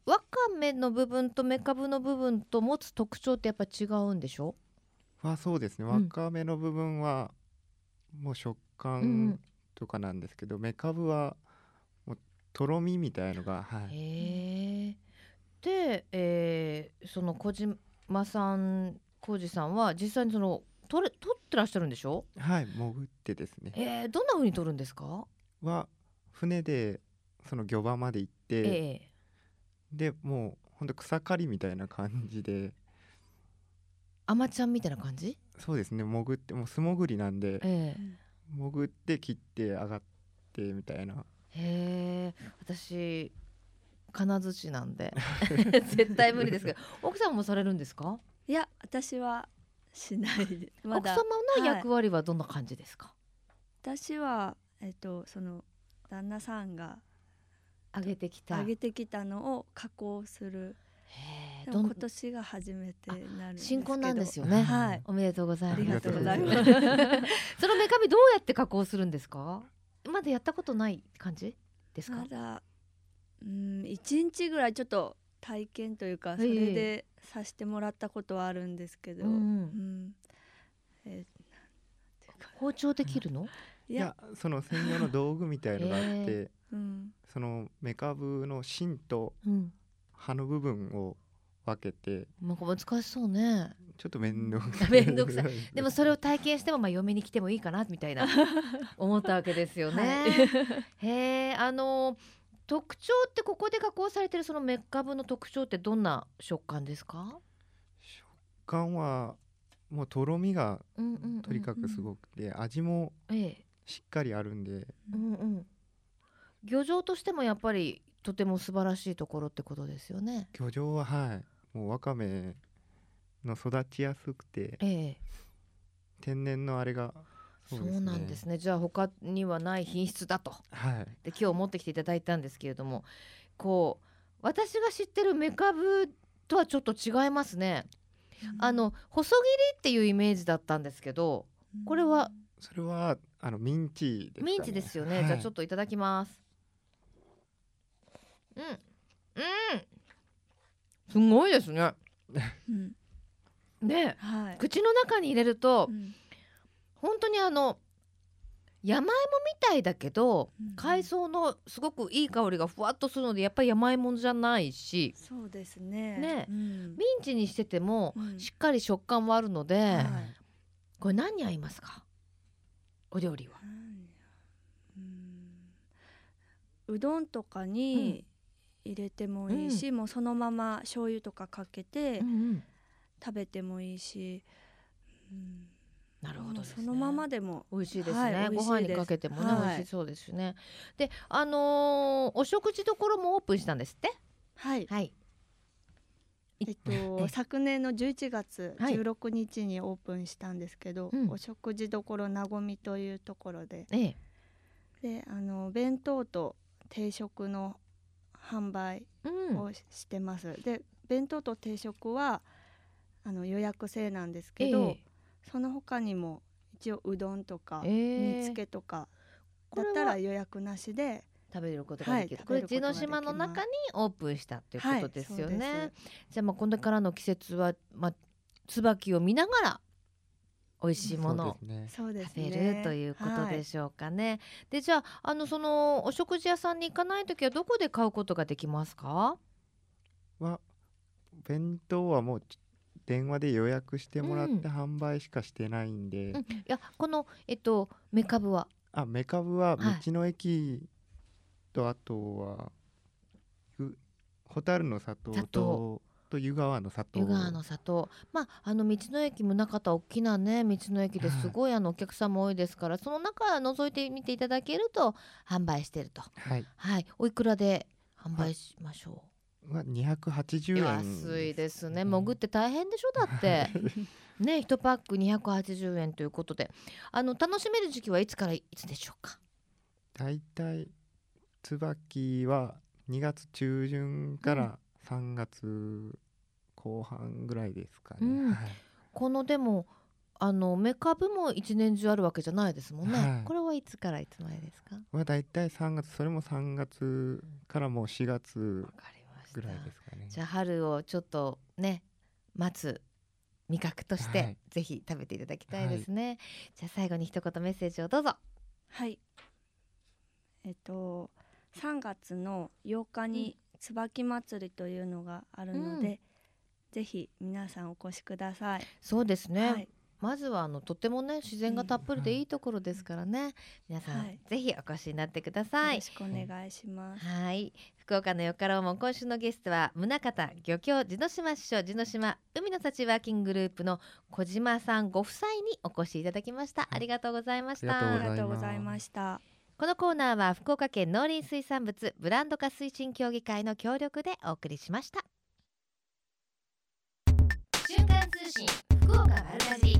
Speaker 1: わかめの部分とメカブの部分と持つ特徴ってやっぱ違うんでしょ？
Speaker 6: はそうですね。
Speaker 1: うん。
Speaker 6: わかめの部分はもう食感とかなんですけど、メカブはもうとろみみたいのが、はい。
Speaker 1: で、えーその小島さん浩二さんは実際にその取れ取ってらっしゃるんでしょ？
Speaker 6: はい潜ってですね。
Speaker 1: えーどんな風に取るんですか？
Speaker 6: は船でその漁場まで行って、
Speaker 1: ええ
Speaker 6: でもうほんと草刈りみたいな感じで。
Speaker 1: アマちゃんみたいな感じ？
Speaker 6: そうですね潜ってもう素潜りなんで。
Speaker 1: ええ。
Speaker 6: 潜って切って上がってみたいな。
Speaker 1: へえ。私金槌なんで。絶対無理ですけど。奥さんもされるんですか、
Speaker 5: いや私はしないでまだ。
Speaker 1: 奥様の役割はどんな感じですか、
Speaker 5: 私はえっとその旦那さんが
Speaker 1: 上げてきた。
Speaker 5: 上げてきたのを加工する。今年が初めてになるんですけど。
Speaker 1: 新婚なんですよね。
Speaker 5: はい。
Speaker 1: おめでとうございます。
Speaker 5: ありがとうございます。
Speaker 1: そのメカビどうやって加工するんですか？まだやったことない感じですか？
Speaker 5: まだうん1日ぐらいちょっと体験というかそ
Speaker 1: え。え
Speaker 5: れでさせてもらったことはあるんですけど、
Speaker 1: うんうん。包丁できるの？
Speaker 6: いや。その専用の道具みたいのがあって、
Speaker 1: へ
Speaker 5: うん、
Speaker 6: そのメカブの芯と
Speaker 1: うん
Speaker 6: 葉の部分を分けて
Speaker 1: なんか難しそうね。
Speaker 6: ちょっと面倒く
Speaker 1: さい。面倒くさい。でもそれを体験してもまあ嫁に来てもいいかなみたいな 思ったわけですよね、はい、へえあの特徴ってここで加工されてるそのメカブの特徴ってどんな食感ですか？
Speaker 6: 食感はもうとろみがとにかくすごくて、味もしっかりあるんで、
Speaker 1: うんうん、漁場としてもやっぱりとても素晴らしいところってことですよね。
Speaker 6: 漁場ははいもうわかめの育ちやすくて、ええ、天然のあれが
Speaker 1: そう、ね,、なんですね。じゃあ他にはない品質だと、
Speaker 6: はい、
Speaker 1: で今日持ってきていただいたんですけれどもこう私が知ってるメカブとはちょっと違いますね、うん、あの細切りっていうイメージだったんですけどこれは
Speaker 6: それはあのミンチ
Speaker 1: です、ね、ミンチですよね、はい、じゃあちょっといただきますうん。うん。すごいですね、うん、ね、はい、口の中に入れると、うん、本当にあの山芋みたいだけど、うん、海藻のすごくいい香りがふわっとするのでやっぱり山芋じゃないし
Speaker 5: そうですね。
Speaker 1: ね、うん、ミンチにしててもしっかり食感はあるので、はい、これ何に合いますか？お料理は、
Speaker 5: うどんとかに入れてもいいし、もうそのまま醤油とかかけて、うんうん。食べてもいいし、
Speaker 1: うん、なるほど、ね、
Speaker 5: そのままでも
Speaker 1: 美味しいですね、はい、ご飯にかけてもね、はい、美味しそうですね。であのー、お食事処もオープンしたんですって？
Speaker 5: はい、
Speaker 1: はい、
Speaker 5: えっと、昨年の11月16日にオープンしたんですけど、はいお食事処なごみというところで、ええ、であの弁当と定食の販売をしてます、うん、で弁当と定食はあの予約制なんですけど、えー、その他にも一応うどんとか煮付けとかだったら予約なしで
Speaker 1: 食べることができる、はい、これ地の島の中にオープンしたっていうことですよね、はい、じゃあまあこれからの季節はまあ椿を見ながら美味しいものを食べるということでしょうかね。はい、でじゃああのそのお食事屋さんに行かない時はどこで買うことができますか？
Speaker 6: は弁当はもう電話で予約してもらって販売しかしてないんで、うん、い
Speaker 1: やこのえっとメカブは？
Speaker 6: あメカブは道の駅と、あとは蛍の里とと湯川の里。
Speaker 1: 湯川の里。まああの道の駅も中田大きなね道の駅ですごいあのお客さんも多いですからその中覗いてみていただけると販売してると。
Speaker 6: はい、
Speaker 1: はい、おいくらで販売しましょう、
Speaker 6: は280円
Speaker 1: 安いですね。潜って大変でしょ？だって。ね1パック280円ということで。あの楽しめる時期はいつからいつでしょうか？
Speaker 6: だいたい椿は2月中旬から3月後半ぐらいですかね、うん。はい、
Speaker 1: このでもあのメカブも一年中あるわけじゃないですもんね、はい、これはいつからいつまでですか？
Speaker 6: はだいたい3月それも3月からもう4月ぐらいですかね。
Speaker 1: じゃあ春をちょっとね待つ味覚として、はい、ぜひ食べていただきたいですね、はい、じゃあ最後に一言メッセージをどうぞ。
Speaker 5: はい。えっと3月の8日に椿祭りというのがあるので、うん、ぜひ皆さんお越しください。
Speaker 1: そうですね、はい、まずはあのとてもね自然がたっぷりでいいところですからね、うん、皆さん、はい、ぜひお越しになってください。
Speaker 5: よろしくお願いします。
Speaker 1: はい。福岡のよからも今週のゲストは宗像漁協地の島支所地の島海の幸ワーキンググループの小島さんご夫妻にお越しいただきました、ありがとうございました。
Speaker 5: ありがとうございました
Speaker 1: このコーナーは福岡県農林水産物ブランド化推進協議会の協力でお送りしました。瞬間通信福岡丸かじ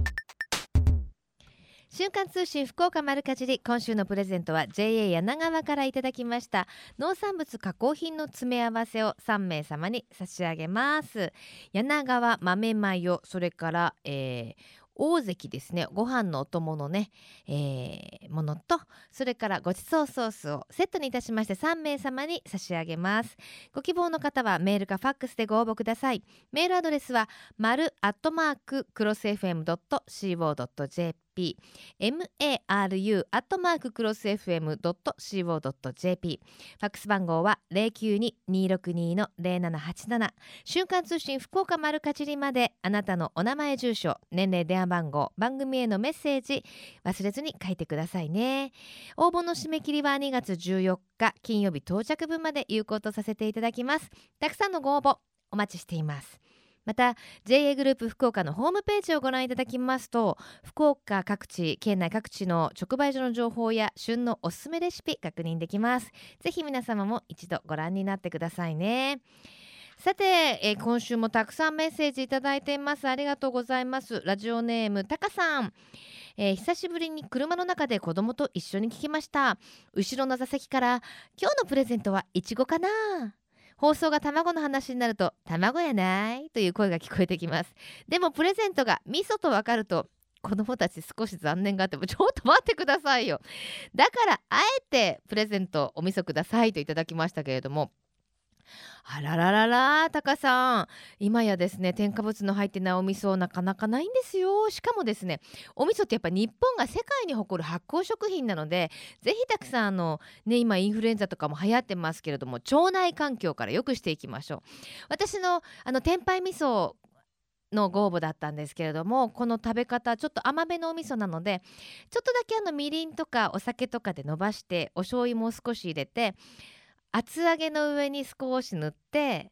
Speaker 1: 瞬間通信福岡丸かじり今週のプレゼントは JA 柳川からいただきました。農産物加工品の詰め合わせを3名様に差し上げます。柳川豆マヨそれから、えー、大関ですね。ご飯のお供のね、えー、ものとそれからごちそうソースをセットにいたしまして3名様に差し上げます。ご希望の方はメールかファックスでご応募ください。メールアドレスは丸アットマーククロス FM.co.jp maru アットマーククロス FM.co.jp ファックス番号は092-262-0787瞬間通信福岡丸かじりまであなたのお名前住所年齢電話番号番組へのメッセージ忘れずに書いてくださいね。応募の締め切りは2月14日金曜日到着分まで有効とさせていただきます。たくさんのご応募お待ちしています。また JA グループ福岡のホームページをご覧いただきますと福岡各地県内各地の直売所の情報や旬のおすすめレシピ確認できます。ぜひ皆様も一度ご覧になってくださいね。さて、えー、今週もたくさんメッセージいただいています。ありがとうございます。ラジオネームたかさん。えー、久しぶりに車の中で子供と一緒に聞きました。後ろの座席から今日のプレゼントはいちごかな。放送が卵の話になると卵やない？という声が聞こえてきます。でもプレゼントが味噌と分かると子供たち少し残念があってもちょっと待ってくださいよ。だからあえてプレゼントお味噌くださいといただきましたけれどもあららららタカさん。今やですね添加物の入ってないお味噌なかなかないんですよ。しかもですねお味噌ってやっぱ日本が世界に誇る発酵食品なのでぜひたくさんあのね今インフルエンザとかも流行ってますけれども腸内環境から良くしていきましょう。私のあの天杯味噌のご応募だったんですけれどもこの食べ方ちょっと甘めのお味噌なのでちょっとだけあのみりんとかお酒とかで伸ばしてお醤油も少し入れて厚揚げの上に少し塗って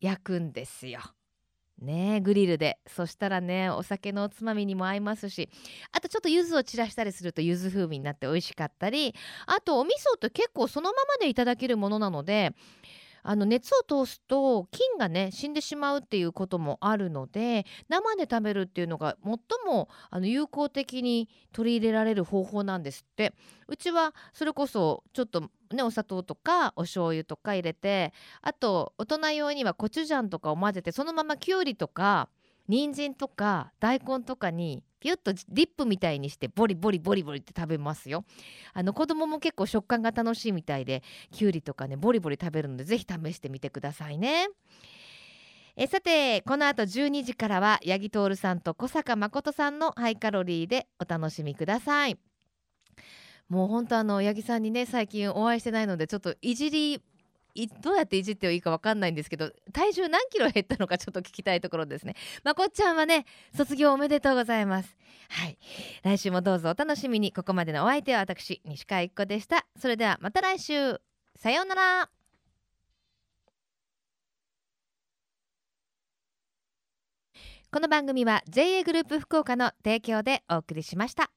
Speaker 1: 焼くんですよ。ねグリルでそしたらねお酒のおつまみにも合いますしあとちょっと柚子を散らしたりすると柚子風味になって美味しかったりあとお味噌って結構そのままでいただけるものなのであの熱を通すと菌がね死んでしまうっていうこともあるので生で食べるっていうのが最もあの有効的に取り入れられる方法なんですってうちはそれこそちょっとねお砂糖とかお醤油とか入れてあと大人用にはコチュジャンとかを混ぜてそのままきゅうりとか人参とか大根とかにピュッとディップみたいにしてボリボリボリボリって食べますよ。あの子供も結構食感が楽しいみたいできゅうりとかねボリボリ食べるのでぜひ試してみてくださいね。えさてこの後12時からは八木徹さんと小坂誠さんのハイカロリーでお楽しみください。もう本当あの八木さんにね最近お会いしてないのでちょっといじりどうやっていじっていいか分かんないんですけど体重何キロ減ったのかちょっと聞きたいところですね。まこっちゃんはね卒業おめでとうございます。はい。来週もどうぞお楽しみに。ここまでのお相手は私西川一子でした。それではまた来週。さようなら。この番組は JA グループ福岡の提供でお送りしました。